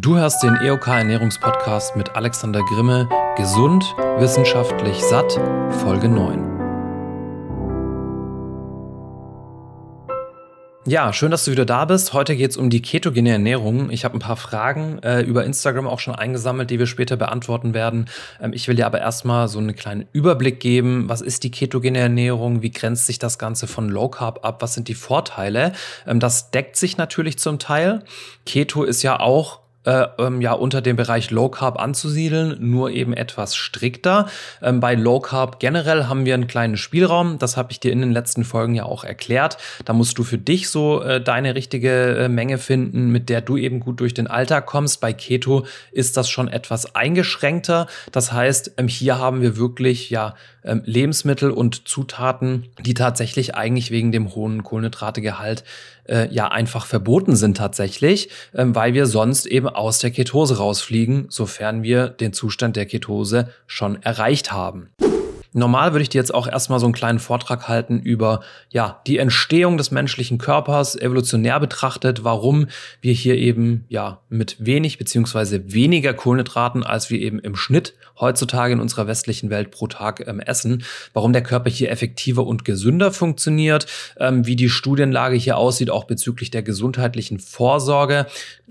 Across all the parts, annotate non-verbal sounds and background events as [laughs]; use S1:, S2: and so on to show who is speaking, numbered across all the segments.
S1: Du hörst den EOK Ernährungspodcast mit Alexander Grimme. Gesund, wissenschaftlich satt, Folge 9. Ja, schön, dass du wieder da bist. Heute geht es um die ketogene Ernährung. Ich habe ein paar Fragen äh, über Instagram auch schon eingesammelt, die wir später beantworten werden. Ähm, ich will dir aber erstmal so einen kleinen Überblick geben. Was ist die ketogene Ernährung? Wie grenzt sich das Ganze von Low Carb ab? Was sind die Vorteile? Ähm, das deckt sich natürlich zum Teil. Keto ist ja auch äh, ähm, ja unter dem Bereich Low Carb anzusiedeln, nur eben etwas strikter. Ähm, bei Low Carb generell haben wir einen kleinen Spielraum, das habe ich dir in den letzten Folgen ja auch erklärt. Da musst du für dich so äh, deine richtige äh, Menge finden, mit der du eben gut durch den Alltag kommst. Bei Keto ist das schon etwas eingeschränkter. Das heißt, ähm, hier haben wir wirklich ja ähm, Lebensmittel und Zutaten, die tatsächlich eigentlich wegen dem hohen Kohlenhydrategehalt äh, ja einfach verboten sind tatsächlich, ähm, weil wir sonst eben aus der Ketose rausfliegen, sofern wir den Zustand der Ketose schon erreicht haben. Normal würde ich dir jetzt auch erstmal so einen kleinen Vortrag halten über ja, die Entstehung des menschlichen Körpers, evolutionär betrachtet, warum wir hier eben ja mit wenig beziehungsweise weniger Kohlenhydraten, als wir eben im Schnitt heutzutage in unserer westlichen Welt pro Tag ähm, essen, warum der Körper hier effektiver und gesünder funktioniert, ähm, wie die Studienlage hier aussieht, auch bezüglich der gesundheitlichen Vorsorge.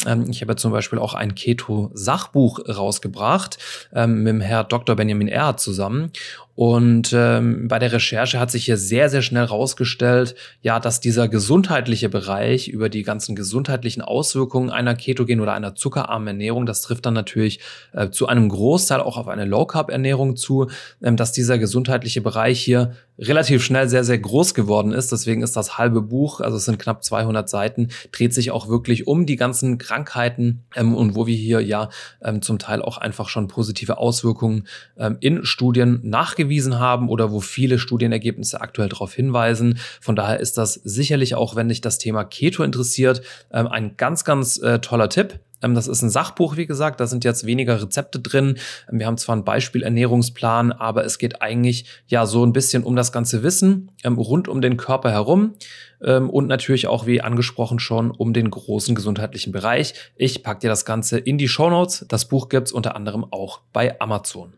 S1: Ähm, ich habe ja zum Beispiel auch ein Keto-Sachbuch rausgebracht ähm, mit dem Herr Dr. Benjamin Erhard zusammen. Und ähm, bei der Recherche hat sich hier sehr, sehr schnell rausgestellt, ja, dass dieser gesundheitliche Bereich über die ganzen gesundheitlichen Auswirkungen einer ketogen oder einer zuckerarmen Ernährung, das trifft dann natürlich äh, zu einem Großteil auch auf eine Low-Carb-Ernährung zu, ähm, dass dieser gesundheitliche Bereich hier relativ schnell sehr, sehr groß geworden ist. Deswegen ist das halbe Buch, also es sind knapp 200 Seiten, dreht sich auch wirklich um die ganzen Krankheiten ähm, und wo wir hier ja ähm, zum Teil auch einfach schon positive Auswirkungen ähm, in Studien nachgewiesen haben oder wo viele Studienergebnisse aktuell darauf hinweisen. Von daher ist das sicherlich auch, wenn dich das Thema Keto interessiert, ähm, ein ganz, ganz äh, toller Tipp. Ähm, das ist ein Sachbuch, wie gesagt. Da sind jetzt weniger Rezepte drin. Ähm, wir haben zwar ein Beispiel Ernährungsplan, aber es geht eigentlich ja so ein bisschen um das ganze Wissen ähm, rund um den Körper herum und natürlich auch, wie angesprochen schon, um den großen gesundheitlichen Bereich. Ich packe dir das Ganze in die Show Notes. Das Buch gibt's unter anderem auch bei Amazon.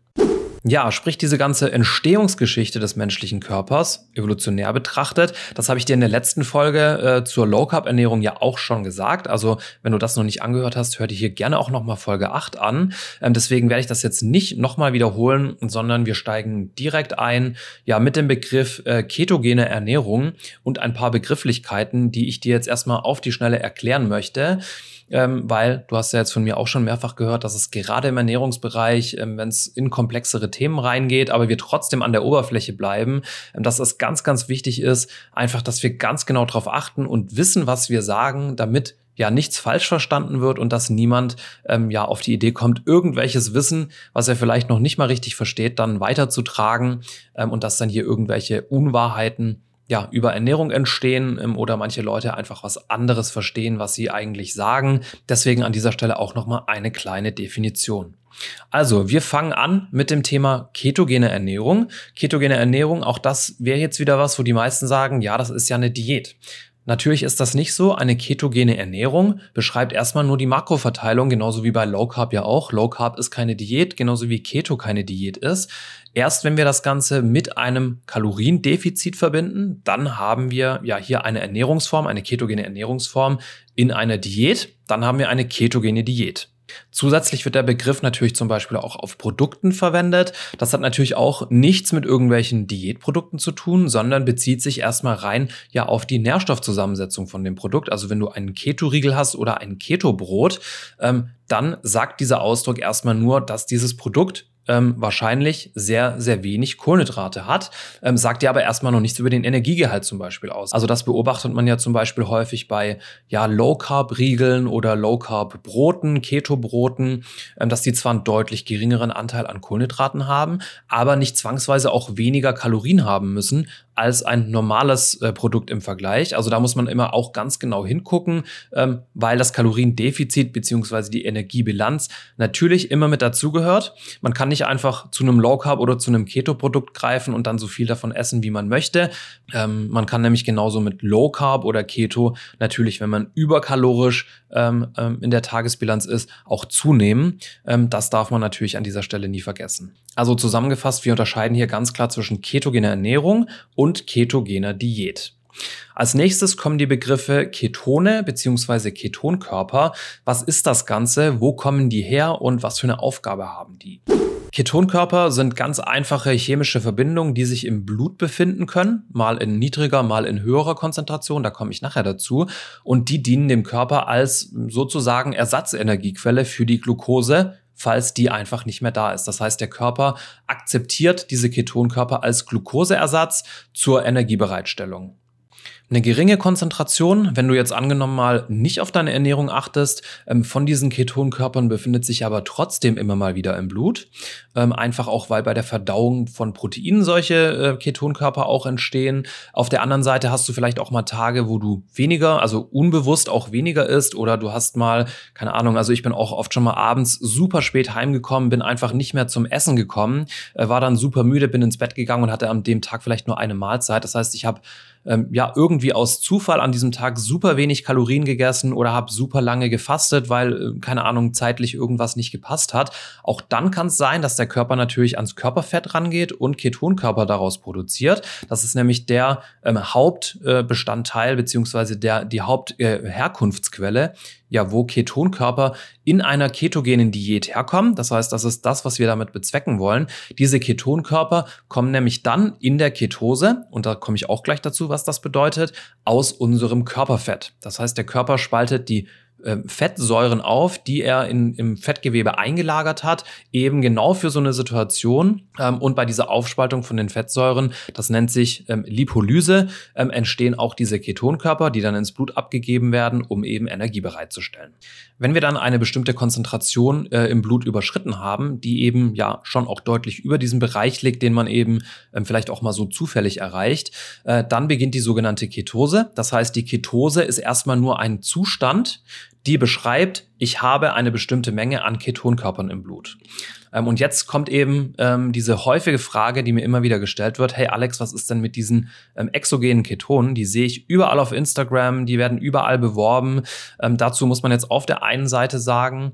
S1: Ja, sprich diese ganze Entstehungsgeschichte des menschlichen Körpers, evolutionär betrachtet, das habe ich dir in der letzten Folge äh, zur Low Carb Ernährung ja auch schon gesagt. Also, wenn du das noch nicht angehört hast, hör dir hier gerne auch nochmal Folge 8 an. Ähm, deswegen werde ich das jetzt nicht nochmal wiederholen, sondern wir steigen direkt ein, ja, mit dem Begriff äh, ketogene Ernährung und ein paar Begrifflichkeiten, die ich dir jetzt erstmal auf die Schnelle erklären möchte ähm, weil du hast ja jetzt von mir auch schon mehrfach gehört, dass es gerade im Ernährungsbereich, ähm, wenn es in komplexere Themen reingeht, aber wir trotzdem an der Oberfläche bleiben, ähm, dass es ganz, ganz wichtig ist, einfach, dass wir ganz genau darauf achten und wissen, was wir sagen, damit ja nichts falsch verstanden wird und dass niemand ähm, ja auf die Idee kommt, irgendwelches Wissen, was er vielleicht noch nicht mal richtig versteht, dann weiterzutragen ähm, und dass dann hier irgendwelche Unwahrheiten ja, über Ernährung entstehen ähm, oder manche Leute einfach was anderes verstehen, was sie eigentlich sagen. Deswegen an dieser Stelle auch nochmal eine kleine Definition. Also, wir fangen an mit dem Thema ketogene Ernährung. Ketogene Ernährung, auch das wäre jetzt wieder was, wo die meisten sagen, ja, das ist ja eine Diät. Natürlich ist das nicht so. Eine ketogene Ernährung beschreibt erstmal nur die Makroverteilung, genauso wie bei Low Carb ja auch. Low Carb ist keine Diät, genauso wie Keto keine Diät ist. Erst wenn wir das Ganze mit einem Kaloriendefizit verbinden, dann haben wir ja hier eine Ernährungsform, eine ketogene Ernährungsform in einer Diät. Dann haben wir eine ketogene Diät. Zusätzlich wird der Begriff natürlich zum Beispiel auch auf Produkten verwendet. Das hat natürlich auch nichts mit irgendwelchen Diätprodukten zu tun, sondern bezieht sich erstmal rein ja auf die Nährstoffzusammensetzung von dem Produkt. Also wenn du einen Keto-Riegel hast oder ein Keto-Brot, ähm, dann sagt dieser Ausdruck erstmal nur, dass dieses Produkt ähm, wahrscheinlich sehr, sehr wenig Kohlenhydrate hat, ähm, sagt ja aber erstmal noch nichts über den Energiegehalt zum Beispiel aus. Also das beobachtet man ja zum Beispiel häufig bei ja, Low-Carb-Riegeln oder Low-Carb-Broten, Keto-Broten, ähm, dass die zwar einen deutlich geringeren Anteil an Kohlenhydraten haben, aber nicht zwangsweise auch weniger Kalorien haben müssen als ein normales äh, Produkt im Vergleich. Also da muss man immer auch ganz genau hingucken, ähm, weil das Kaloriendefizit beziehungsweise die Energiebilanz natürlich immer mit dazugehört. Man kann nicht einfach zu einem Low Carb oder zu einem Keto-Produkt greifen und dann so viel davon essen, wie man möchte. Ähm, man kann nämlich genauso mit Low Carb oder Keto natürlich, wenn man überkalorisch ähm, ähm, in der Tagesbilanz ist, auch zunehmen. Ähm, das darf man natürlich an dieser Stelle nie vergessen. Also zusammengefasst, wir unterscheiden hier ganz klar zwischen ketogener Ernährung und ketogener Diät. Als nächstes kommen die Begriffe Ketone bzw. Ketonkörper. Was ist das Ganze? Wo kommen die her und was für eine Aufgabe haben die? Ketonkörper sind ganz einfache chemische Verbindungen, die sich im Blut befinden können, mal in niedriger, mal in höherer Konzentration, da komme ich nachher dazu. Und die dienen dem Körper als sozusagen Ersatzenergiequelle für die Glucose, falls die einfach nicht mehr da ist. Das heißt, der Körper akzeptiert diese Ketonkörper als Glukoseersatz zur Energiebereitstellung. Eine geringe Konzentration, wenn du jetzt angenommen mal nicht auf deine Ernährung achtest, ähm, von diesen Ketonkörpern befindet sich aber trotzdem immer mal wieder im Blut. Ähm, einfach auch, weil bei der Verdauung von Proteinen solche äh, Ketonkörper auch entstehen. Auf der anderen Seite hast du vielleicht auch mal Tage, wo du weniger, also unbewusst auch weniger isst oder du hast mal, keine Ahnung, also ich bin auch oft schon mal abends super spät heimgekommen, bin einfach nicht mehr zum Essen gekommen, äh, war dann super müde, bin ins Bett gegangen und hatte an dem Tag vielleicht nur eine Mahlzeit. Das heißt, ich habe ähm, ja irgendwie aus Zufall an diesem Tag super wenig Kalorien gegessen oder habe super lange gefastet, weil, äh, keine Ahnung, zeitlich irgendwas nicht gepasst hat. Auch dann kann es sein, dass der Körper natürlich ans Körperfett rangeht und Ketonkörper daraus produziert. Das ist nämlich der ähm, Hauptbestandteil äh, beziehungsweise der, die Hauptherkunftsquelle äh, ja, wo Ketonkörper in einer ketogenen Diät herkommen. Das heißt, das ist das, was wir damit bezwecken wollen. Diese Ketonkörper kommen nämlich dann in der Ketose, und da komme ich auch gleich dazu, was das bedeutet, aus unserem Körperfett. Das heißt, der Körper spaltet die Fettsäuren auf, die er in, im Fettgewebe eingelagert hat, eben genau für so eine Situation. Ähm, und bei dieser Aufspaltung von den Fettsäuren, das nennt sich ähm, Lipolyse, ähm, entstehen auch diese Ketonkörper, die dann ins Blut abgegeben werden, um eben Energie bereitzustellen. Wenn wir dann eine bestimmte Konzentration äh, im Blut überschritten haben, die eben ja schon auch deutlich über diesem Bereich liegt, den man eben ähm, vielleicht auch mal so zufällig erreicht, äh, dann beginnt die sogenannte Ketose. Das heißt, die Ketose ist erstmal nur ein Zustand, die beschreibt, ich habe eine bestimmte Menge an Ketonkörpern im Blut. Ähm, und jetzt kommt eben ähm, diese häufige Frage, die mir immer wieder gestellt wird, hey Alex, was ist denn mit diesen ähm, exogenen Ketonen? Die sehe ich überall auf Instagram, die werden überall beworben. Ähm, dazu muss man jetzt auf der einen Seite sagen,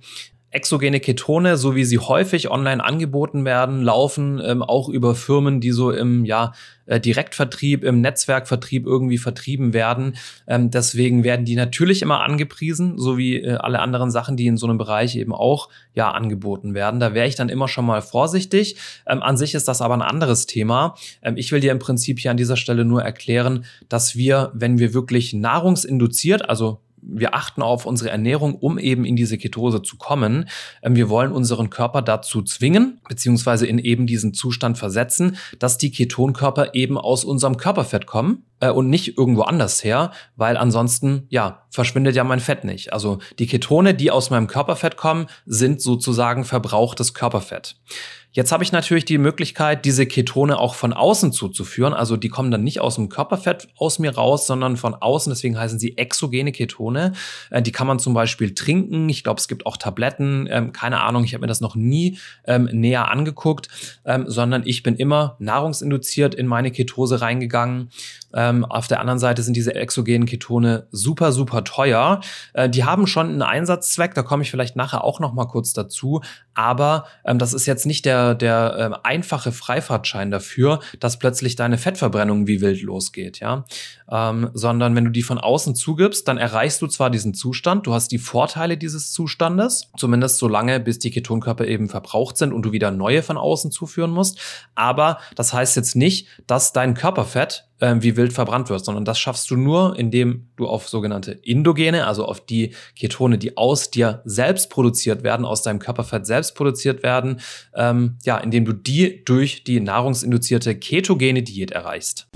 S1: Exogene Ketone, so wie sie häufig online angeboten werden, laufen ähm, auch über Firmen, die so im ja, äh, Direktvertrieb, im Netzwerkvertrieb irgendwie vertrieben werden. Ähm, deswegen werden die natürlich immer angepriesen, so wie äh, alle anderen Sachen, die in so einem Bereich eben auch ja angeboten werden. Da wäre ich dann immer schon mal vorsichtig. Ähm, an sich ist das aber ein anderes Thema. Ähm, ich will dir im Prinzip hier an dieser Stelle nur erklären, dass wir, wenn wir wirklich nahrungsinduziert, also wir achten auf unsere Ernährung, um eben in diese Ketose zu kommen. Ähm, wir wollen unseren Körper dazu zwingen, beziehungsweise in eben diesen Zustand versetzen, dass die Ketonkörper eben aus unserem Körperfett kommen äh, und nicht irgendwo anders her, weil ansonsten, ja, verschwindet ja mein Fett nicht. Also die Ketone, die aus meinem Körperfett kommen, sind sozusagen verbrauchtes Körperfett. Jetzt habe ich natürlich die Möglichkeit, diese Ketone auch von außen zuzuführen. Also die kommen dann nicht aus dem Körperfett aus mir raus, sondern von außen. Deswegen heißen sie exogene Ketone. Äh, die kann man zum Beispiel trinken. Ich glaube, es gibt auch Tabletten. Ähm, keine Ahnung, ich habe mir das noch nie ähm, näher angeguckt, ähm, sondern ich bin immer nahrungsinduziert in meine Ketose reingegangen. Ähm, auf der anderen Seite sind diese exogenen Ketone super, super teuer. Äh, die haben schon einen Einsatzzweck. Da komme ich vielleicht nachher auch noch mal kurz dazu. Aber ähm, das ist jetzt nicht der der, äh, einfache Freifahrtschein dafür, dass plötzlich deine Fettverbrennung wie wild losgeht, ja. Ähm, sondern wenn du die von außen zugibst, dann erreichst du zwar diesen Zustand, du hast die Vorteile dieses Zustandes, zumindest so lange, bis die Ketonkörper eben verbraucht sind und du wieder neue von außen zuführen musst. Aber das heißt jetzt nicht, dass dein Körperfett äh, wie wild verbrannt wird, sondern das schaffst du nur, indem du auf sogenannte Indogene, also auf die Ketone, die aus dir selbst produziert werden, aus deinem Körperfett selbst produziert werden, ähm, ja, indem du die durch die nahrungsinduzierte ketogene Diät erreichst.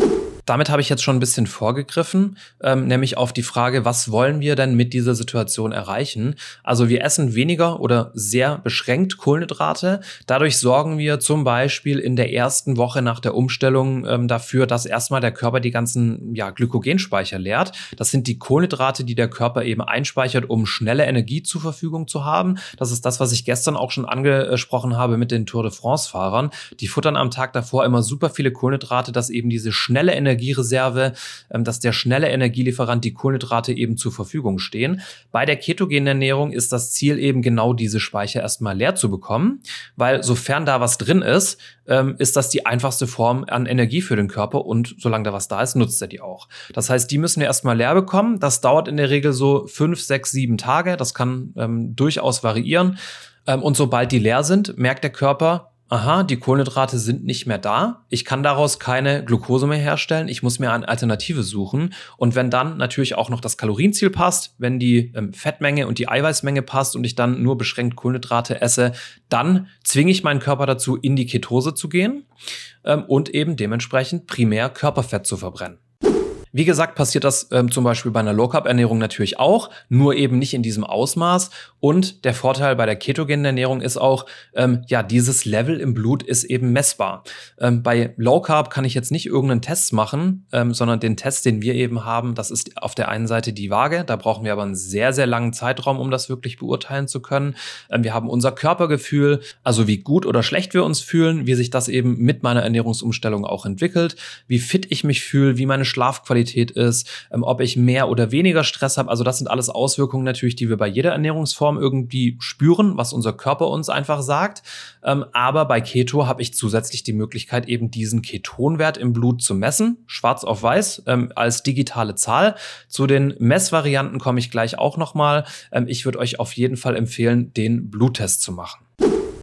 S1: Damit habe ich jetzt schon ein bisschen vorgegriffen, ähm, nämlich auf die Frage, was wollen wir denn mit dieser Situation erreichen? Also wir essen weniger oder sehr beschränkt Kohlenhydrate. Dadurch sorgen wir zum Beispiel in der ersten Woche nach der Umstellung ähm, dafür, dass erstmal der Körper die ganzen ja, Glykogenspeicher leert. Das sind die Kohlenhydrate, die der Körper eben einspeichert, um schnelle Energie zur Verfügung zu haben. Das ist das, was ich gestern auch schon angesprochen habe mit den Tour de France-Fahrern. Die futtern am Tag davor immer super viele Kohlenhydrate, dass eben diese schnelle Energie Energiereserve, ähm, dass der schnelle Energielieferant, die Kohlenhydrate eben zur Verfügung stehen. Bei der ketogenen Ernährung ist das Ziel eben genau diese Speicher erstmal leer zu bekommen, weil sofern da was drin ist, ähm, ist das die einfachste Form an Energie für den Körper und solange da was da ist, nutzt er die auch. Das heißt, die müssen wir erstmal leer bekommen. Das dauert in der Regel so fünf, sechs, sieben Tage. Das kann ähm, durchaus variieren. Ähm, und sobald die leer sind, merkt der Körper, aha, die Kohlenhydrate sind nicht mehr da. Ich kann daraus keine Glucose mehr herstellen. Ich muss mir eine Alternative suchen. Und wenn dann natürlich auch noch das Kalorienziel passt, wenn die ähm, Fettmenge und die Eiweißmenge passt und ich dann nur beschränkt Kohlenhydrate esse, dann zwinge ich meinen Körper dazu, in die Ketose zu gehen ähm, und eben dementsprechend primär Körperfett zu verbrennen. Wie gesagt, passiert das ähm, zum Beispiel bei einer Low-Carb-Ernährung natürlich auch, nur eben nicht in diesem Ausmaß. Und der Vorteil bei der ketogenen Ernährung ist auch, ähm, ja, dieses Level im Blut ist eben messbar. Ähm, bei Low Carb kann ich jetzt nicht irgendeinen Test machen, ähm, sondern den Test, den wir eben haben, das ist auf der einen Seite die Waage. Da brauchen wir aber einen sehr, sehr langen Zeitraum, um das wirklich beurteilen zu können. Ähm, wir haben unser Körpergefühl, also wie gut oder schlecht wir uns fühlen, wie sich das eben mit meiner Ernährungsumstellung auch entwickelt, wie fit ich mich fühle, wie meine Schlafqualität Lebensqualität ist, ähm, ob ich mehr oder weniger Stress habe. Also das sind alles Auswirkungen natürlich, die wir bei jeder Ernährungsform irgendwie spüren, was unser Körper uns einfach sagt. Ähm, aber bei Keto habe ich zusätzlich die Möglichkeit, eben diesen Ketonwert im Blut zu messen, schwarz auf weiß, ähm, als digitale Zahl. Zu den Messvarianten komme ich gleich auch nochmal. Ähm, ich würde euch auf jeden Fall empfehlen, den Bluttest zu machen.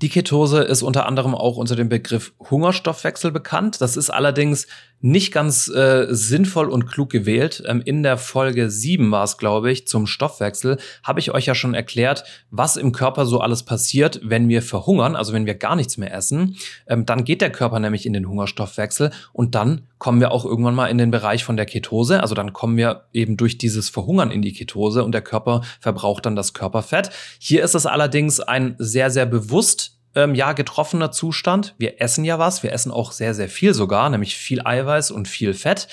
S1: Die Ketose ist unter anderem auch unter dem Begriff Hungerstoffwechsel bekannt. Das ist allerdings nicht ganz äh, sinnvoll und klug gewählt. Ähm, in der Folge 7 war es, glaube ich, zum Stoffwechsel, habe ich euch ja schon erklärt, was im Körper so alles passiert, wenn wir verhungern, also wenn wir gar nichts mehr essen. Ähm, dann geht der Körper nämlich in den Hungerstoffwechsel und dann kommen wir auch irgendwann mal in den Bereich von der Ketose. Also dann kommen wir eben durch dieses Verhungern in die Ketose und der Körper verbraucht dann das Körperfett. Hier ist es allerdings ein sehr, sehr bewusst ähm, ja, getroffener Zustand. Wir essen ja was, wir essen auch sehr, sehr viel sogar, nämlich viel Eiweiß und viel Fett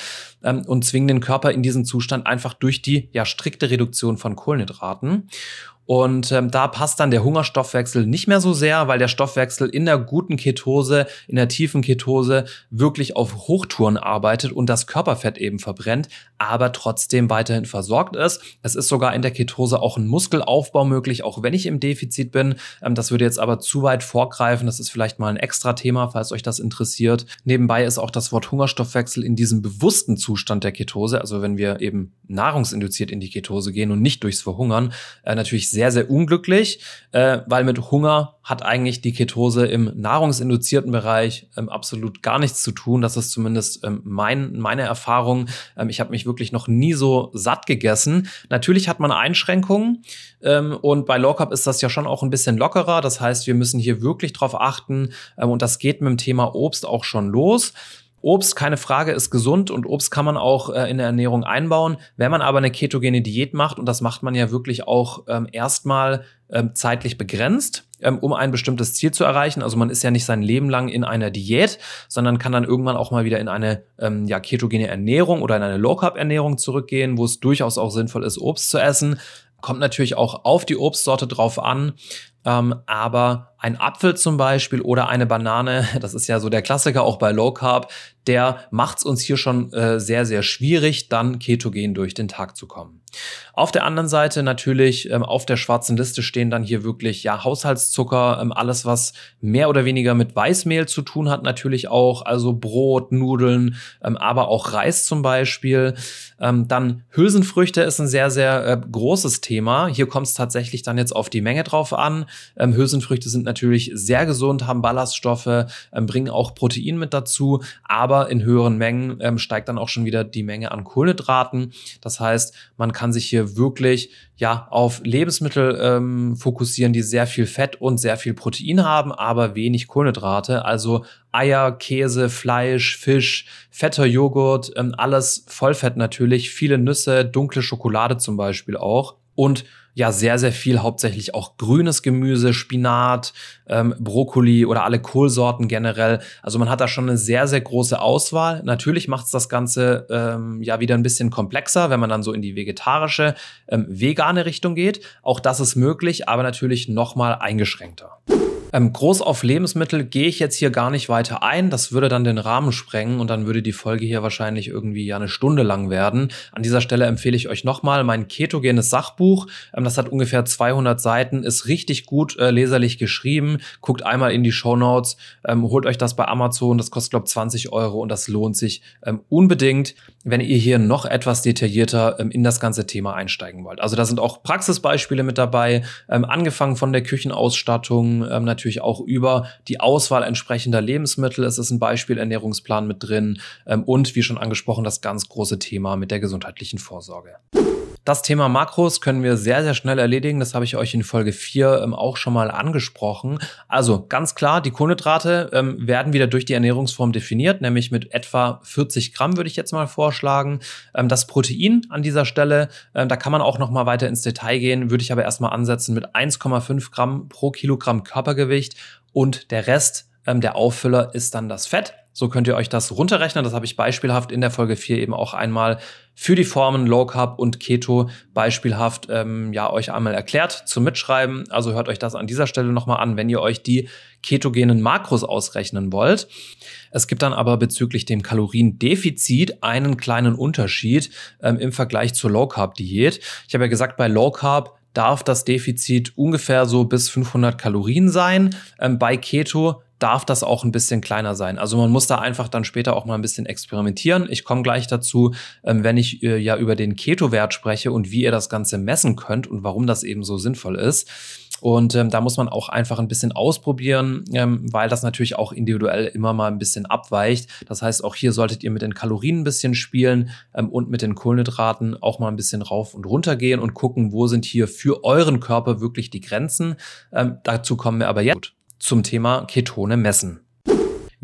S1: ähm, und zwingen den Körper in diesen Zustand einfach durch die ja strikte Reduktion von Kohlenhydraten. Und ähm, da passt dann der Hungerstoffwechsel nicht mehr so sehr, weil der Stoffwechsel in der guten Ketose, in der tiefen Ketose wirklich auf Hochtouren arbeitet und das Körperfett eben verbrennt, aber trotzdem weiterhin versorgt ist. Es ist sogar in der Ketose auch ein Muskelaufbau möglich, auch wenn ich im Defizit bin. Ähm, das würde jetzt aber zu weit vorgreifen. Das ist vielleicht mal ein extra Thema, falls euch das interessiert. Nebenbei ist auch das Wort Hungerstoffwechsel in diesem bewussten Zustand der Ketose, also wenn wir eben nahrungsinduziert in die Ketose gehen und nicht durchs Verhungern, äh, natürlich sehr, sehr unglücklich, äh, weil mit Hunger hat eigentlich die Ketose im nahrungsinduzierten Bereich ähm, absolut gar nichts zu tun. Das ist zumindest ähm, mein, meine Erfahrung. Ähm, ich habe mich wirklich noch nie so satt gegessen. Natürlich hat man Einschränkungen ähm, und bei Low Carb ist das ja schon auch ein bisschen lockerer. Das heißt, wir müssen hier wirklich drauf achten ähm, und das geht mit dem Thema Obst auch schon los. Obst, keine Frage, ist gesund und Obst kann man auch äh, in der Ernährung einbauen. Wenn man aber eine ketogene Diät macht, und das macht man ja wirklich auch ähm, erstmal ähm, zeitlich begrenzt, ähm, um ein bestimmtes Ziel zu erreichen. Also man ist ja nicht sein Leben lang in einer Diät, sondern kann dann irgendwann auch mal wieder in eine ähm, ja, ketogene Ernährung oder in eine Low-Carb-Ernährung zurückgehen, wo es durchaus auch sinnvoll ist, Obst zu essen. Kommt natürlich auch auf die Obstsorte drauf an. Ähm, aber ein Apfel zum Beispiel oder eine Banane, [laughs] das ist ja so der Klassiker auch bei Low Carb, der macht es uns hier schon äh, sehr, sehr schwierig, dann ketogen durch den Tag zu kommen. Auf der anderen Seite natürlich ähm, auf der schwarzen Liste stehen dann hier wirklich ja Haushaltszucker, ähm, alles was mehr oder weniger mit Weißmehl zu tun hat natürlich auch, also Brot, Nudeln, ähm, aber auch Reis zum Beispiel. Ähm, dann Hülsenfrüchte ist ein sehr sehr äh, großes Thema. Hier kommt es tatsächlich dann jetzt auf die Menge drauf an. Ähm, Hülsenfrüchte sind natürlich sehr gesund, haben Ballaststoffe, ähm, bringen auch Protein mit dazu, aber in höheren Mengen ähm, steigt dann auch schon wieder die Menge an Kohlenhydraten. Das heißt, man kann sich hier wirklich ja auf Lebensmittel ähm, fokussieren, die sehr viel Fett und sehr viel Protein haben, aber wenig Kohlenhydrate. Also Eier, Käse, Fleisch, Fisch, fetter Joghurt, ähm, alles Vollfett natürlich, viele Nüsse, dunkle Schokolade zum Beispiel auch und ja sehr, sehr viel, hauptsächlich auch grünes Gemüse, Spinat, ähm, Brokkoli oder alle Kohlsorten generell. Also man hat da schon eine sehr, sehr große Auswahl. Natürlich macht es das Ganze ähm, ja wieder ein bisschen komplexer, wenn man dann so in die vegetarische, ähm, vegane Richtung geht. Auch das ist möglich, aber natürlich noch mal eingeschränkter. Ähm, groß auf Lebensmittel gehe ich jetzt hier gar nicht weiter ein. Das würde dann den Rahmen sprengen und dann würde die Folge hier wahrscheinlich irgendwie ja eine Stunde lang werden. An dieser Stelle empfehle ich euch nochmal mein ketogenes Sachbuch. Ähm, das hat ungefähr 200 Seiten, ist richtig gut äh, leserlich geschrieben. Guckt einmal in die Show Notes, ähm, holt euch das bei Amazon. Das kostet glaube 20 Euro und das lohnt sich ähm, unbedingt, wenn ihr hier noch etwas detaillierter ähm, in das ganze Thema einsteigen wollt. Also da sind auch Praxisbeispiele mit dabei, ähm, angefangen von der Küchenausstattung, natürlich natürlich auch über die Auswahl entsprechender Lebensmittel. Es ist ein Beispiel Ernährungsplan mit drin ähm, und wie schon angesprochen das ganz große Thema mit der gesundheitlichen Vorsorge. Das Thema Makros können wir sehr, sehr schnell erledigen. Das habe ich euch in Folge 4 ähm, auch schon mal angesprochen. Also ganz klar, die Kohlenhydrate ähm, werden wieder durch die Ernährungsform definiert, nämlich mit etwa 40 Gramm würde ich jetzt mal vorschlagen. Ähm, das Protein an dieser Stelle, ähm, da kann man auch noch mal weiter ins Detail gehen, würde ich aber erstmal ansetzen mit 1,5 Gramm pro Kilogramm Körpergewicht und der Rest ähm, der Auffüller ist dann das Fett. So könnt ihr euch das runterrechnen. Das habe ich beispielhaft in der Folge 4 eben auch einmal für die Formen Low Carb und Keto beispielhaft ähm, ja euch einmal erklärt zum Mitschreiben. Also hört euch das an dieser Stelle nochmal an, wenn ihr euch die ketogenen Makros ausrechnen wollt. Es gibt dann aber bezüglich dem Kaloriendefizit einen kleinen Unterschied ähm, im Vergleich zur Low Carb Diät. Ich habe ja gesagt, bei Low Carb darf das Defizit ungefähr so bis 500 Kalorien sein. Ähm, bei Keto darf das auch ein bisschen kleiner sein. Also man muss da einfach dann später auch mal ein bisschen experimentieren. Ich komme gleich dazu, ähm, wenn ich äh, ja über den Keto-Wert spreche und wie ihr das Ganze messen könnt und warum das eben so sinnvoll ist. Und ähm, da muss man auch einfach ein bisschen ausprobieren, ähm, weil das natürlich auch individuell immer mal ein bisschen abweicht. Das heißt, auch hier solltet ihr mit den Kalorien ein bisschen spielen ähm, und mit den Kohlenhydraten auch mal ein bisschen rauf und runter gehen und gucken, wo sind hier für euren Körper wirklich die Grenzen. Ähm, dazu kommen wir aber jetzt zum Thema Ketone messen.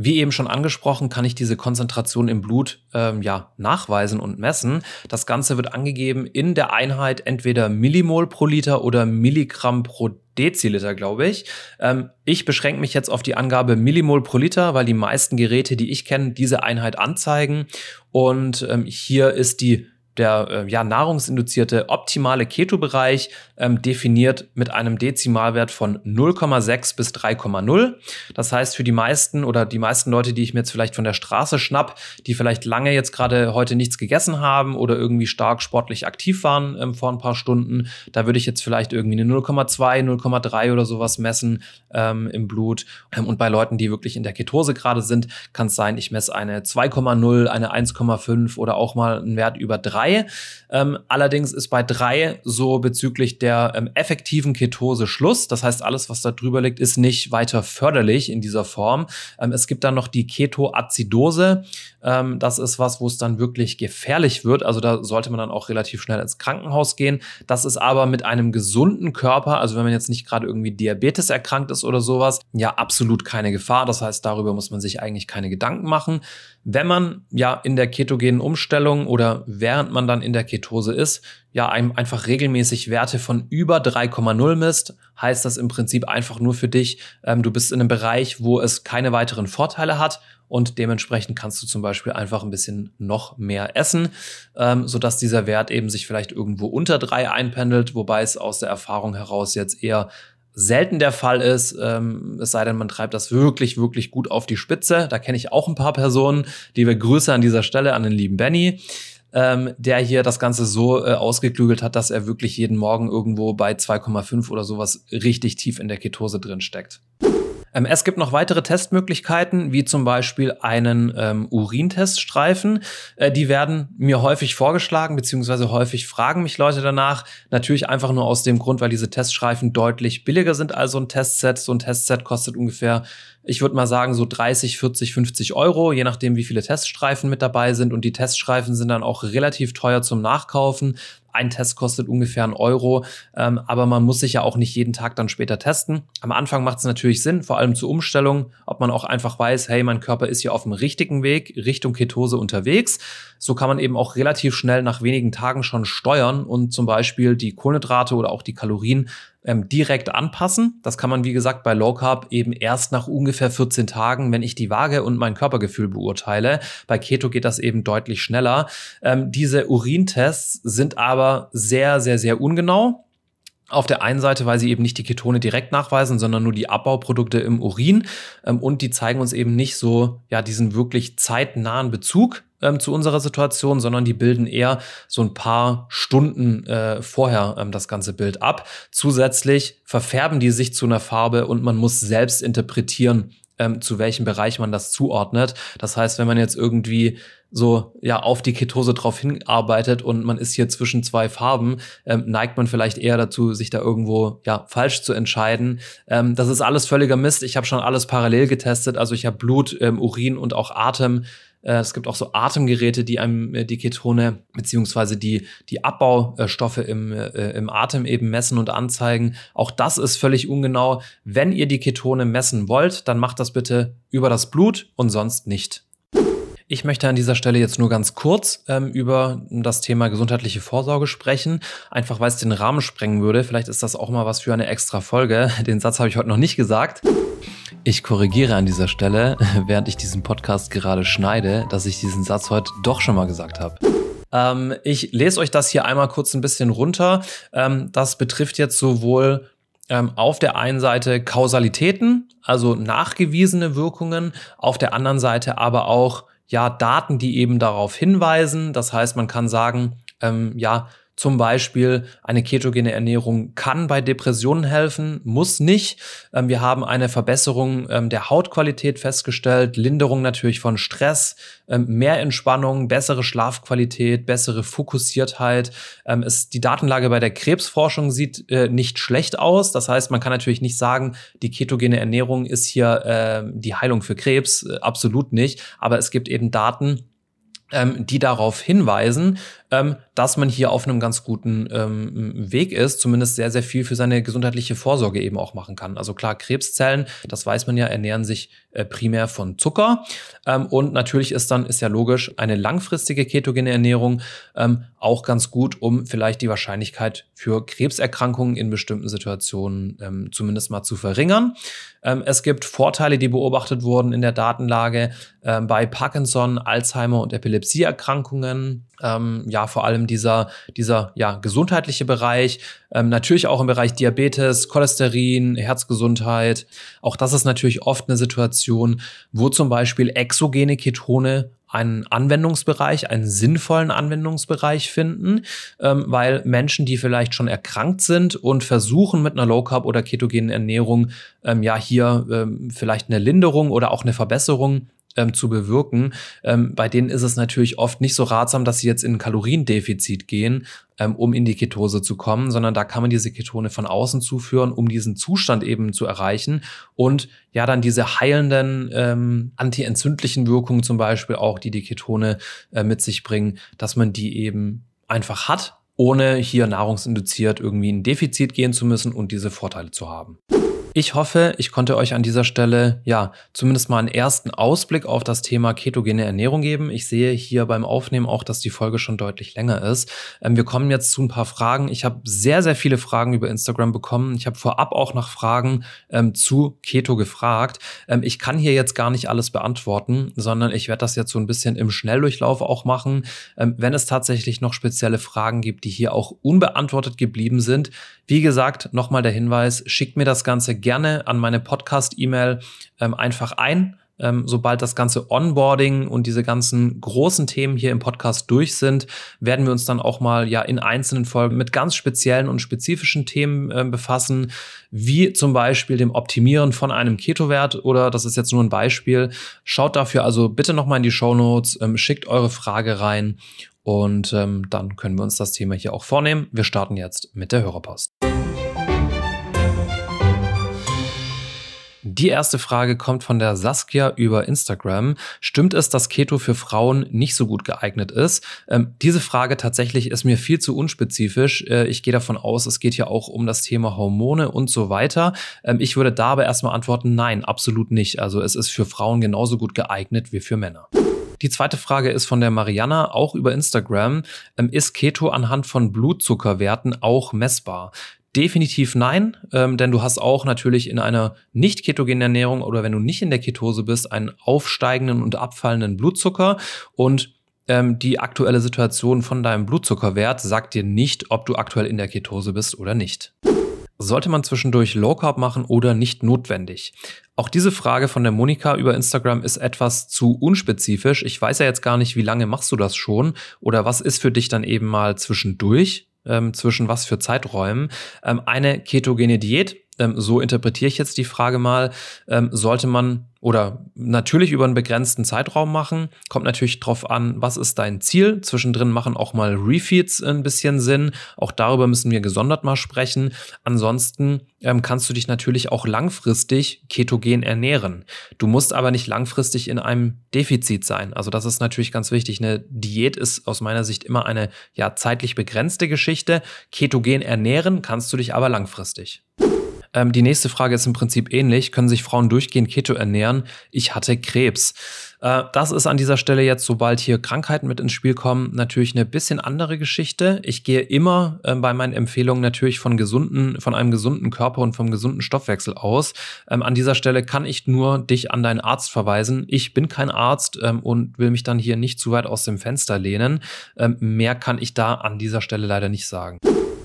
S1: Wie eben schon angesprochen, kann ich diese Konzentration im Blut ähm, ja nachweisen und messen. Das Ganze wird angegeben in der Einheit entweder Millimol pro Liter oder Milligramm pro Deziliter, glaube ich. Ähm, ich beschränke mich jetzt auf die Angabe Millimol pro Liter, weil die meisten Geräte, die ich kenne, diese Einheit anzeigen. Und ähm, hier ist die der äh, ja, nahrungsinduzierte optimale Keto-Bereich ähm, definiert mit einem Dezimalwert von 0,6 bis 3,0. Das heißt, für die meisten oder die meisten Leute, die ich mir jetzt vielleicht von der Straße schnapp, die vielleicht lange jetzt gerade heute nichts gegessen haben oder irgendwie stark sportlich aktiv waren ähm, vor ein paar Stunden, da würde ich jetzt vielleicht irgendwie eine 0,2, 0,3 oder sowas messen ähm, im Blut. Ähm, und bei Leuten, die wirklich in der Ketose gerade sind, kann es sein, ich messe eine 2,0, eine 1,5 oder auch mal einen Wert über 3 3. Ähm, allerdings ist bei 3 so bezüglich der ähm, effektiven Ketose Schluss. Das heißt, alles, was da drüber liegt, ist nicht weiter förderlich in dieser Form. Ähm, es gibt dann noch die Ketoazidose. Ähm, das ist was, wo es dann wirklich gefährlich wird. Also da sollte man dann auch relativ schnell ins Krankenhaus gehen. Das ist aber mit einem gesunden Körper, also wenn man jetzt nicht gerade irgendwie Diabetes erkrankt ist oder sowas, ja absolut keine Gefahr. Das heißt, darüber muss man sich eigentlich keine Gedanken machen. Wenn man ja in der ketogenen Umstellung oder während man dann in der Ketose ist, ja einfach regelmäßig Werte von über 3,0 misst, heißt das im Prinzip einfach nur für dich, ähm, du bist in einem Bereich, wo es keine weiteren Vorteile hat und dementsprechend kannst du zum Beispiel einfach ein bisschen noch mehr essen, ähm, sodass dieser Wert eben sich vielleicht irgendwo unter drei einpendelt, wobei es aus der Erfahrung heraus jetzt eher selten der Fall ist, ähm, es sei denn, man treibt das wirklich, wirklich gut auf die Spitze. Da kenne ich auch ein paar Personen, die wir Grüße an dieser Stelle an den lieben Benny, ähm, der hier das Ganze so äh, ausgeklügelt hat, dass er wirklich jeden Morgen irgendwo bei 2,5 oder sowas richtig tief in der Ketose drin steckt. Ähm, es gibt noch weitere Testmöglichkeiten, wie zum Beispiel einen ähm, Urinteststreifen. Äh, die werden mir häufig vorgeschlagen, beziehungsweise häufig fragen mich Leute danach. Natürlich einfach nur aus dem Grund, weil diese Teststreifen deutlich billiger sind als so ein Testset. So ein Testset kostet ungefähr ich würde mal sagen, so 30, 40, 50 Euro, je nachdem, wie viele Teststreifen mit dabei sind. Und die Teststreifen sind dann auch relativ teuer zum Nachkaufen. Ein Test kostet ungefähr einen Euro, ähm, aber man muss sich ja auch nicht jeden Tag dann später testen. Am Anfang macht es natürlich Sinn, vor allem zur Umstellung, ob man auch einfach weiß, hey, mein Körper ist hier auf dem richtigen Weg, Richtung Ketose unterwegs. So kann man eben auch relativ schnell nach wenigen Tagen schon steuern und zum Beispiel die Kohlenhydrate oder auch die Kalorien ähm, direkt anpassen. Das kann man, wie gesagt, bei Low Carb eben erst nach ungefähr 14 Tagen, wenn ich die Waage und mein Körpergefühl beurteile. Bei Keto geht das eben deutlich schneller. Ähm, diese Urintests sind aber sehr, sehr, sehr ungenau. Auf der einen Seite, weil sie eben nicht die Ketone direkt nachweisen, sondern nur die Abbauprodukte im Urin. Ähm, und die zeigen uns eben nicht so, ja, diesen wirklich zeitnahen Bezug ähm, zu unserer Situation, sondern die bilden eher so ein paar Stunden äh, vorher ähm, das ganze Bild ab. Zusätzlich verfärben die sich zu einer Farbe und man muss selbst interpretieren, ähm, zu welchem Bereich man das zuordnet. Das heißt, wenn man jetzt irgendwie so ja auf die Ketose drauf hinarbeitet und man ist hier zwischen zwei Farben, ähm, neigt man vielleicht eher dazu, sich da irgendwo ja falsch zu entscheiden. Ähm, das ist alles völliger Mist. Ich habe schon alles parallel getestet. Also ich habe Blut, ähm, Urin und auch Atem es gibt auch so Atemgeräte, die einem äh, die Ketone beziehungsweise die, die Abbaustoffe im, äh, im Atem eben messen und anzeigen. Auch das ist völlig ungenau. Wenn ihr die Ketone messen wollt, dann macht das bitte über das Blut und sonst nicht. Ich möchte an dieser Stelle jetzt nur ganz kurz ähm, über das Thema gesundheitliche Vorsorge sprechen, einfach weil es den Rahmen sprengen würde. Vielleicht ist das auch mal was für eine extra Folge. [laughs] Den Satz habe ich heute noch nicht gesagt. Ich korrigiere an dieser Stelle, [laughs] während ich diesen Podcast gerade schneide, dass ich diesen Satz heute doch schon mal gesagt habe. Ähm, ich lese euch das hier einmal kurz ein bisschen runter. Ähm, das betrifft jetzt sowohl ähm, auf der einen Seite Kausalitäten, also nachgewiesene Wirkungen, auf der anderen Seite aber auch ja, Daten, die eben darauf hinweisen. Das heißt, man kann sagen, ähm, ja, zum Beispiel eine ketogene Ernährung kann bei Depressionen helfen, muss nicht. Ähm, wir haben eine Verbesserung ähm, der Hautqualität festgestellt, Linderung natürlich von Stress, ähm, mehr Entspannung, bessere Schlafqualität, bessere Fokussiertheit. Die Datenlage bei der Krebsforschung sieht äh, nicht schlecht aus. Das heißt, man kann natürlich nicht sagen, die ketogene Ernährung ist hier die Heilung für Krebs. Äh, absolut nicht. Aber es gibt eben Daten, die darauf hinweisen, ähm, dass man hier auf einem ganz guten ähm, Weg ist, zumindest sehr, sehr viel für seine gesundheitliche Vorsorge eben auch machen kann. Also klar, Krebszellen, das weiß man ja, ernähren sich äh, primär von Zucker. Ähm, und natürlich ist dann, ist ja logisch, eine langfristige ketogene Ernährung ähm, auch ganz gut, um vielleicht die Wahrscheinlichkeit für Krebserkrankungen in bestimmten Situationen ähm, zumindest mal zu verringern. Ähm, es gibt Vorteile, die beobachtet wurden in der Datenlage bei Parkinson, Alzheimer und Epilepsieerkrankungen ähm, ja vor allem dieser, dieser ja, gesundheitliche Bereich, ähm, natürlich auch im Bereich Diabetes, Cholesterin, Herzgesundheit. Auch das ist natürlich oft eine Situation, wo zum Beispiel exogene Ketone einen Anwendungsbereich, einen sinnvollen Anwendungsbereich finden, ähm, weil Menschen, die vielleicht schon erkrankt sind und versuchen mit einer Low Carb oder ketogenen Ernährung ähm, ja hier ähm, vielleicht eine Linderung oder auch eine Verbesserung ähm, zu bewirken. Ähm, bei denen ist es natürlich oft nicht so ratsam, dass sie jetzt in ein Kaloriendefizit gehen, ähm, um in die Ketose zu kommen, sondern da kann man diese Ketone von außen zuführen, um diesen Zustand eben zu erreichen und ja dann diese heilenden ähm, antientzündlichen Wirkungen zum Beispiel auch, die die Ketone äh, mit sich bringen, dass man die eben einfach hat ohne hier nahrungsinduziert irgendwie ein Defizit gehen zu müssen und diese Vorteile zu haben. Ich hoffe, ich konnte euch an dieser Stelle ja zumindest mal einen ersten Ausblick auf das Thema ketogene Ernährung geben. Ich sehe hier beim Aufnehmen auch, dass die Folge schon deutlich länger ist. Ähm, wir kommen jetzt zu ein paar Fragen. Ich habe sehr, sehr viele Fragen über Instagram bekommen. Ich habe vorab auch nach Fragen ähm, zu Keto gefragt. Ähm, ich kann hier jetzt gar nicht alles beantworten, sondern ich werde das jetzt so ein bisschen im Schnelldurchlauf auch machen. Ähm, wenn es tatsächlich noch spezielle Fragen gibt, die hier auch unbeantwortet geblieben sind, wie gesagt, nochmal der Hinweis, schickt mir das Ganze gerne an meine Podcast-E-Mail ähm, einfach ein. Ähm, sobald das ganze Onboarding und diese ganzen großen Themen hier im Podcast durch sind, werden wir uns dann auch mal ja in einzelnen Folgen mit ganz speziellen und spezifischen Themen äh, befassen, wie zum Beispiel dem Optimieren von einem Keto-Wert oder das ist jetzt nur ein Beispiel. Schaut dafür also bitte nochmal in die Show Notes, ähm, schickt eure Frage rein und ähm, dann können wir uns das Thema hier auch vornehmen. Wir starten jetzt mit der Hörerpost. Die erste Frage kommt von der Saskia über Instagram. Stimmt es, dass Keto für Frauen nicht so gut geeignet ist? Ähm, diese Frage tatsächlich ist mir viel zu unspezifisch. Äh, ich gehe davon aus, es geht ja auch um das Thema Hormone und so weiter. Ähm, ich würde da aber erstmal antworten, nein, absolut nicht. Also es ist für Frauen genauso gut geeignet wie für Männer. Die zweite Frage ist von der Mariana, auch über Instagram. Ähm, ist Keto anhand von Blutzuckerwerten auch messbar? Definitiv nein, ähm, denn du hast auch natürlich in einer nicht ketogenen Ernährung oder wenn du nicht in der Ketose bist, einen aufsteigenden und abfallenden Blutzucker und ähm, die aktuelle Situation von deinem Blutzuckerwert sagt dir nicht, ob du aktuell in der Ketose bist oder nicht. Sollte man zwischendurch Low Carb machen oder nicht notwendig? Auch diese Frage von der Monika über Instagram ist etwas zu unspezifisch. Ich weiß ja jetzt gar nicht, wie lange machst du das schon oder was ist für dich dann eben mal zwischendurch ähm, zwischen was für Zeiträumen. Ähm, eine ketogene Diät, ähm, so interpretiere ich jetzt die Frage mal, ähm, sollte man oder natürlich über einen begrenzten Zeitraum machen. Kommt natürlich drauf an, was ist dein Ziel. Zwischendrin machen auch mal Refeeds ein bisschen Sinn. Auch darüber müssen wir gesondert mal sprechen. Ansonsten ähm, kannst du dich natürlich auch langfristig ketogen ernähren. Du musst aber nicht langfristig in einem Defizit sein. Also das ist natürlich ganz wichtig. Eine Diät ist aus meiner Sicht immer eine ja zeitlich begrenzte Geschichte. Ketogen ernähren kannst du dich aber langfristig. Ähm, die nächste Frage ist im Prinzip ähnlich. Können sich Frauen durchgehend Keto ernähren? Ich hatte Krebs. Äh, das ist an dieser Stelle jetzt, sobald hier Krankheiten mit ins Spiel kommen, natürlich eine bisschen andere Geschichte. Ich gehe immer äh, bei meinen Empfehlungen natürlich von gesunden, von einem gesunden Körper und vom gesunden Stoffwechsel aus. Ähm, an dieser Stelle kann ich nur dich an deinen Arzt verweisen. Ich bin kein Arzt ähm, und will mich dann hier nicht zu weit aus dem Fenster lehnen. Ähm, mehr kann ich da an dieser Stelle leider nicht sagen.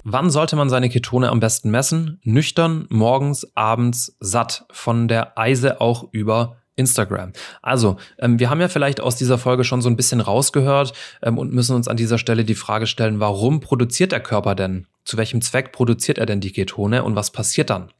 S1: Wann sollte man seine Ketone am besten messen? Nüchtern, morgens, abends, satt. Von der Eise auch über Instagram. Also, ähm, wir haben ja vielleicht aus dieser Folge schon so ein bisschen rausgehört ähm, und müssen uns an dieser Stelle die Frage stellen, warum produziert der Körper denn? Zu welchem Zweck produziert er denn die Ketone und was passiert dann?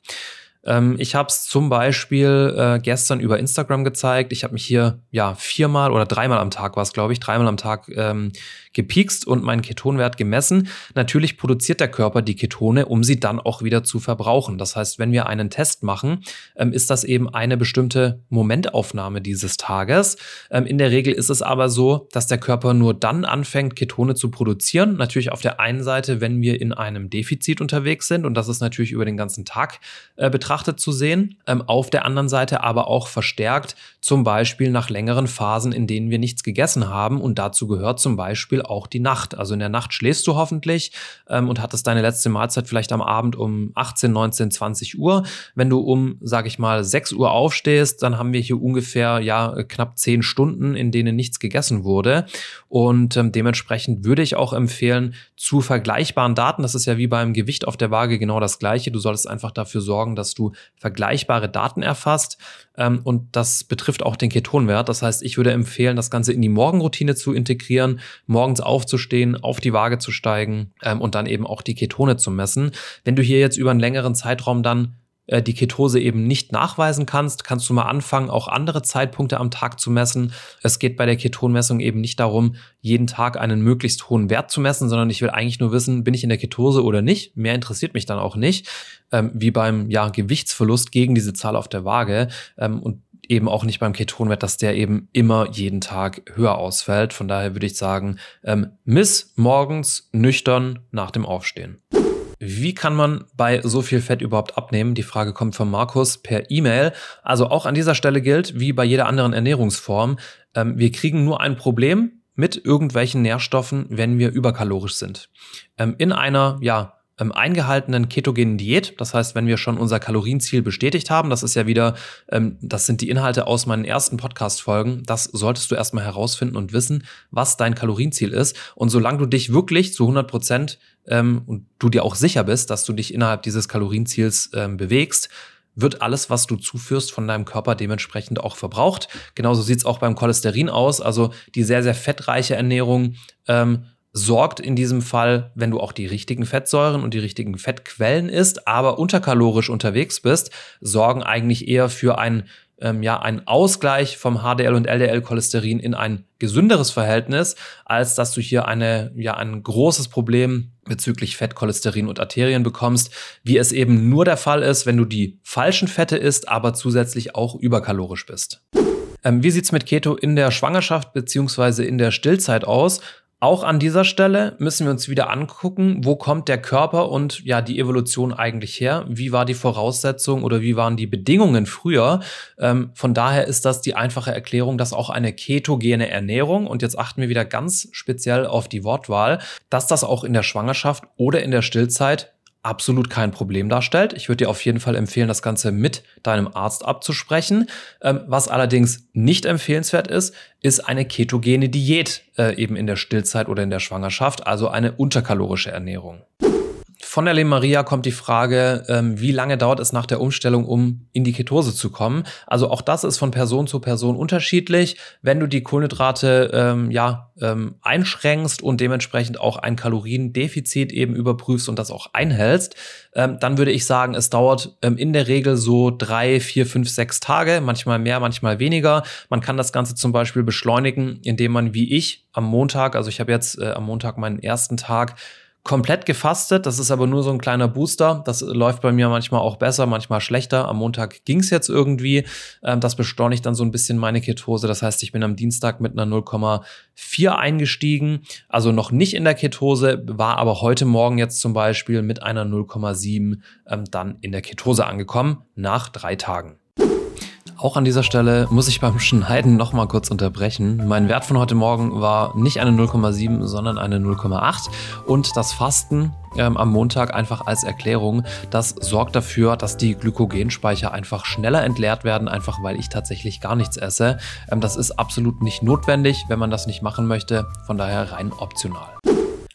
S1: Ähm, ich habe es zum Beispiel äh, gestern über Instagram gezeigt. Ich habe mich hier ja viermal oder dreimal am Tag war es, glaube ich, dreimal am Tag ähm, gepiekst und meinen Ketonwert gemessen. Natürlich produziert der Körper die Ketone, um sie dann auch wieder zu verbrauchen. Das heißt, wenn wir einen Test machen, ähm, ist das eben eine bestimmte Momentaufnahme dieses Tages. Ähm, in der Regel ist es aber so, dass der Körper nur dann anfängt, Ketone zu produzieren. Natürlich auf der einen Seite, wenn wir in einem Defizit unterwegs sind und das ist natürlich über den ganzen Tag äh, betrachtet zu sehen. Ähm, auf der anderen Seite aber auch verstärkt, zum Beispiel nach längeren Phasen, in denen wir nichts gegessen haben und dazu gehört zum Beispiel auch die Nacht. Also in der Nacht schläfst du hoffentlich ähm, und hattest deine letzte Mahlzeit vielleicht am Abend um 18, 19, 20 Uhr. Wenn du um, sage ich mal, 6 Uhr aufstehst, dann haben wir hier ungefähr ja knapp 10 Stunden, in denen nichts gegessen wurde. Und ähm, dementsprechend würde ich auch empfehlen, zu vergleichbaren Daten, das ist ja wie beim Gewicht auf der Waage genau das gleiche, du solltest einfach dafür sorgen, dass du vergleichbare Daten erfasst. Ähm, und das betrifft auch den Ketonwert. Das heißt, ich würde empfehlen, das Ganze in die Morgenroutine zu integrieren, morgens aufzustehen, auf die Waage zu steigen ähm, und dann eben auch die Ketone zu messen. Wenn du hier jetzt über einen längeren Zeitraum dann die Ketose eben nicht nachweisen kannst, kannst du mal anfangen, auch andere Zeitpunkte am Tag zu messen. Es geht bei der Ketonmessung eben nicht darum, jeden Tag einen möglichst hohen Wert zu messen, sondern ich will eigentlich nur wissen, bin ich in der Ketose oder nicht. Mehr interessiert mich dann auch nicht ähm, wie beim ja, Gewichtsverlust gegen diese Zahl auf der Waage ähm, und eben auch nicht beim Ketonwert, dass der eben immer jeden Tag höher ausfällt. Von daher würde ich sagen, ähm, miss morgens nüchtern nach dem Aufstehen. Wie kann man bei so viel Fett überhaupt abnehmen? Die Frage kommt von Markus per E-Mail. Also auch an dieser Stelle gilt, wie bei jeder anderen Ernährungsform, ähm, wir kriegen nur ein Problem mit irgendwelchen Nährstoffen, wenn wir überkalorisch sind. Ähm, in einer, ja, ähm, eingehaltenen ketogenen Diät. Das heißt, wenn wir schon unser Kalorienziel bestätigt haben, das ist ja wieder, ähm, das sind die Inhalte aus meinen ersten Podcast-Folgen, das solltest du erstmal herausfinden und wissen, was dein Kalorienziel ist. Und solange du dich wirklich zu 100 Prozent ähm, und du dir auch sicher bist, dass du dich innerhalb dieses Kalorienziels ähm, bewegst, wird alles, was du zuführst, von deinem Körper dementsprechend auch verbraucht. Genauso sieht es auch beim Cholesterin aus. Also die sehr, sehr fettreiche Ernährung ähm, sorgt in diesem Fall, wenn du auch die richtigen Fettsäuren und die richtigen Fettquellen isst, aber unterkalorisch unterwegs bist, sorgen eigentlich eher für ein ähm, ja, einen Ausgleich vom HDL und LDL-Cholesterin in ein gesünderes Verhältnis, als dass du hier eine, ja, ein großes Problem bezüglich Fett, und Arterien bekommst, wie es eben nur der Fall ist, wenn du die falschen Fette isst, aber zusätzlich auch überkalorisch bist. Ähm, wie sieht's mit Keto in der Schwangerschaft beziehungsweise in der Stillzeit aus? Auch an dieser Stelle müssen wir uns wieder angucken, wo kommt der Körper und ja die Evolution eigentlich her? Wie war die Voraussetzung oder wie waren die Bedingungen früher? Ähm, von daher ist das die einfache Erklärung, dass auch eine ketogene Ernährung und jetzt achten wir wieder ganz speziell auf die Wortwahl, dass das auch in der Schwangerschaft oder in der Stillzeit absolut kein Problem darstellt. Ich würde dir auf jeden Fall empfehlen, das Ganze mit deinem Arzt abzusprechen. Ähm, was allerdings nicht empfehlenswert ist, ist eine ketogene Diät äh, eben in der Stillzeit oder in der Schwangerschaft, also eine unterkalorische Ernährung. Von der Maria kommt die Frage, ähm, wie lange dauert es nach der Umstellung, um in die Ketose zu kommen? Also auch das ist von Person zu Person unterschiedlich. Wenn du die Kohlenhydrate ähm, ja ähm, einschränkst und dementsprechend auch ein Kaloriendefizit eben überprüfst und das auch einhältst, ähm, dann würde ich sagen, es dauert ähm, in der Regel so drei, vier, fünf, sechs Tage, manchmal mehr, manchmal weniger. Man kann das Ganze zum Beispiel beschleunigen, indem man wie ich am Montag, also ich habe jetzt äh, am Montag meinen ersten Tag komplett gefastet. Das ist aber nur so ein kleiner Booster. Das läuft bei mir manchmal auch besser, manchmal schlechter. Am Montag ging es jetzt irgendwie. Ähm, das beschleunigt dann so ein bisschen meine Ketose. Das heißt, ich bin am Dienstag mit einer 0,4 eingestiegen. Also noch nicht in der Ketose, war aber heute Morgen jetzt zum Beispiel mit einer 0,7 ähm, dann in der Ketose angekommen, nach drei Tagen. Auch an dieser Stelle muss ich beim Schneiden nochmal kurz unterbrechen. Mein Wert von heute Morgen war nicht eine 0,7, sondern eine 0,8. Und das Fasten ähm, am Montag einfach als Erklärung, das sorgt dafür, dass die Glykogenspeicher einfach schneller entleert werden, einfach weil ich tatsächlich gar nichts esse. Ähm, das ist absolut nicht notwendig, wenn man das nicht machen möchte. Von daher rein optional.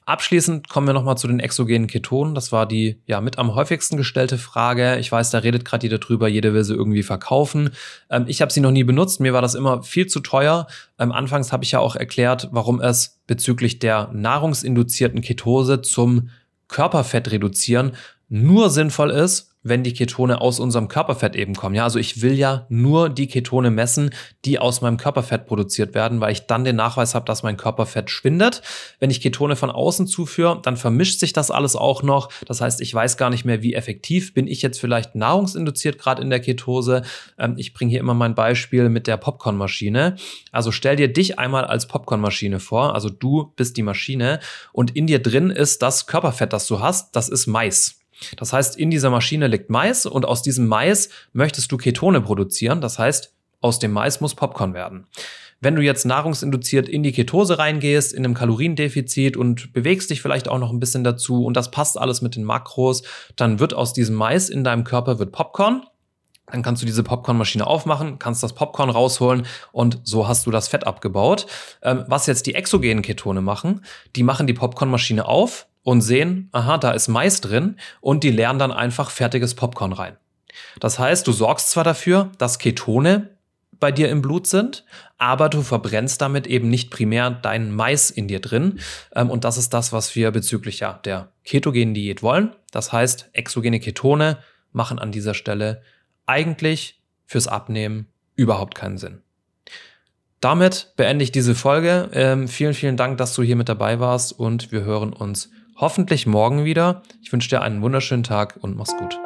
S1: Abschließend kommen wir nochmal zu den exogenen Ketonen. Das war die ja mit am häufigsten gestellte Frage. Ich weiß, da redet gerade jeder drüber, jeder will sie irgendwie verkaufen. Ähm, ich habe sie noch nie benutzt, mir war das immer viel zu teuer. Ähm, anfangs habe ich ja auch erklärt, warum es bezüglich der nahrungsinduzierten Ketose zum Körperfett reduzieren nur sinnvoll ist, wenn die Ketone aus unserem Körperfett eben kommen. Ja, also ich will ja nur die Ketone messen, die aus meinem Körperfett produziert werden, weil ich dann den Nachweis habe, dass mein Körperfett schwindet. Wenn ich Ketone von außen zuführe, dann vermischt sich das alles auch noch. Das heißt, ich weiß gar nicht mehr, wie effektiv bin ich jetzt vielleicht nahrungsinduziert gerade in der Ketose. Ähm, ich bringe hier immer mein Beispiel mit der Popcornmaschine. Also stell dir dich einmal als Popcornmaschine vor. Also du bist die Maschine und in dir drin ist das Körperfett, das du hast. Das ist Mais. Das heißt, in dieser Maschine liegt Mais und aus diesem Mais möchtest du Ketone produzieren. Das heißt, aus dem Mais muss Popcorn werden. Wenn du jetzt nahrungsinduziert in die Ketose reingehst, in einem Kaloriendefizit und bewegst dich vielleicht auch noch ein bisschen dazu und das passt alles mit den Makros, dann wird aus diesem Mais in deinem Körper wird Popcorn. Dann kannst du diese Popcornmaschine aufmachen, kannst das Popcorn rausholen und so hast du das Fett abgebaut. Ähm, was jetzt die exogenen Ketone machen, die machen die Popcornmaschine auf, und sehen, aha, da ist Mais drin und die leeren dann einfach fertiges Popcorn rein. Das heißt, du sorgst zwar dafür, dass Ketone bei dir im Blut sind, aber du verbrennst damit eben nicht primär deinen Mais in dir drin. Ähm, und das ist das, was wir bezüglich der ketogenen Diät wollen. Das heißt, exogene Ketone machen an dieser Stelle eigentlich fürs Abnehmen überhaupt keinen Sinn. Damit beende ich diese Folge. Ähm, vielen, vielen Dank, dass du hier mit dabei warst und wir hören uns hoffentlich morgen wieder. Ich wünsche dir einen wunderschönen Tag und mach's gut.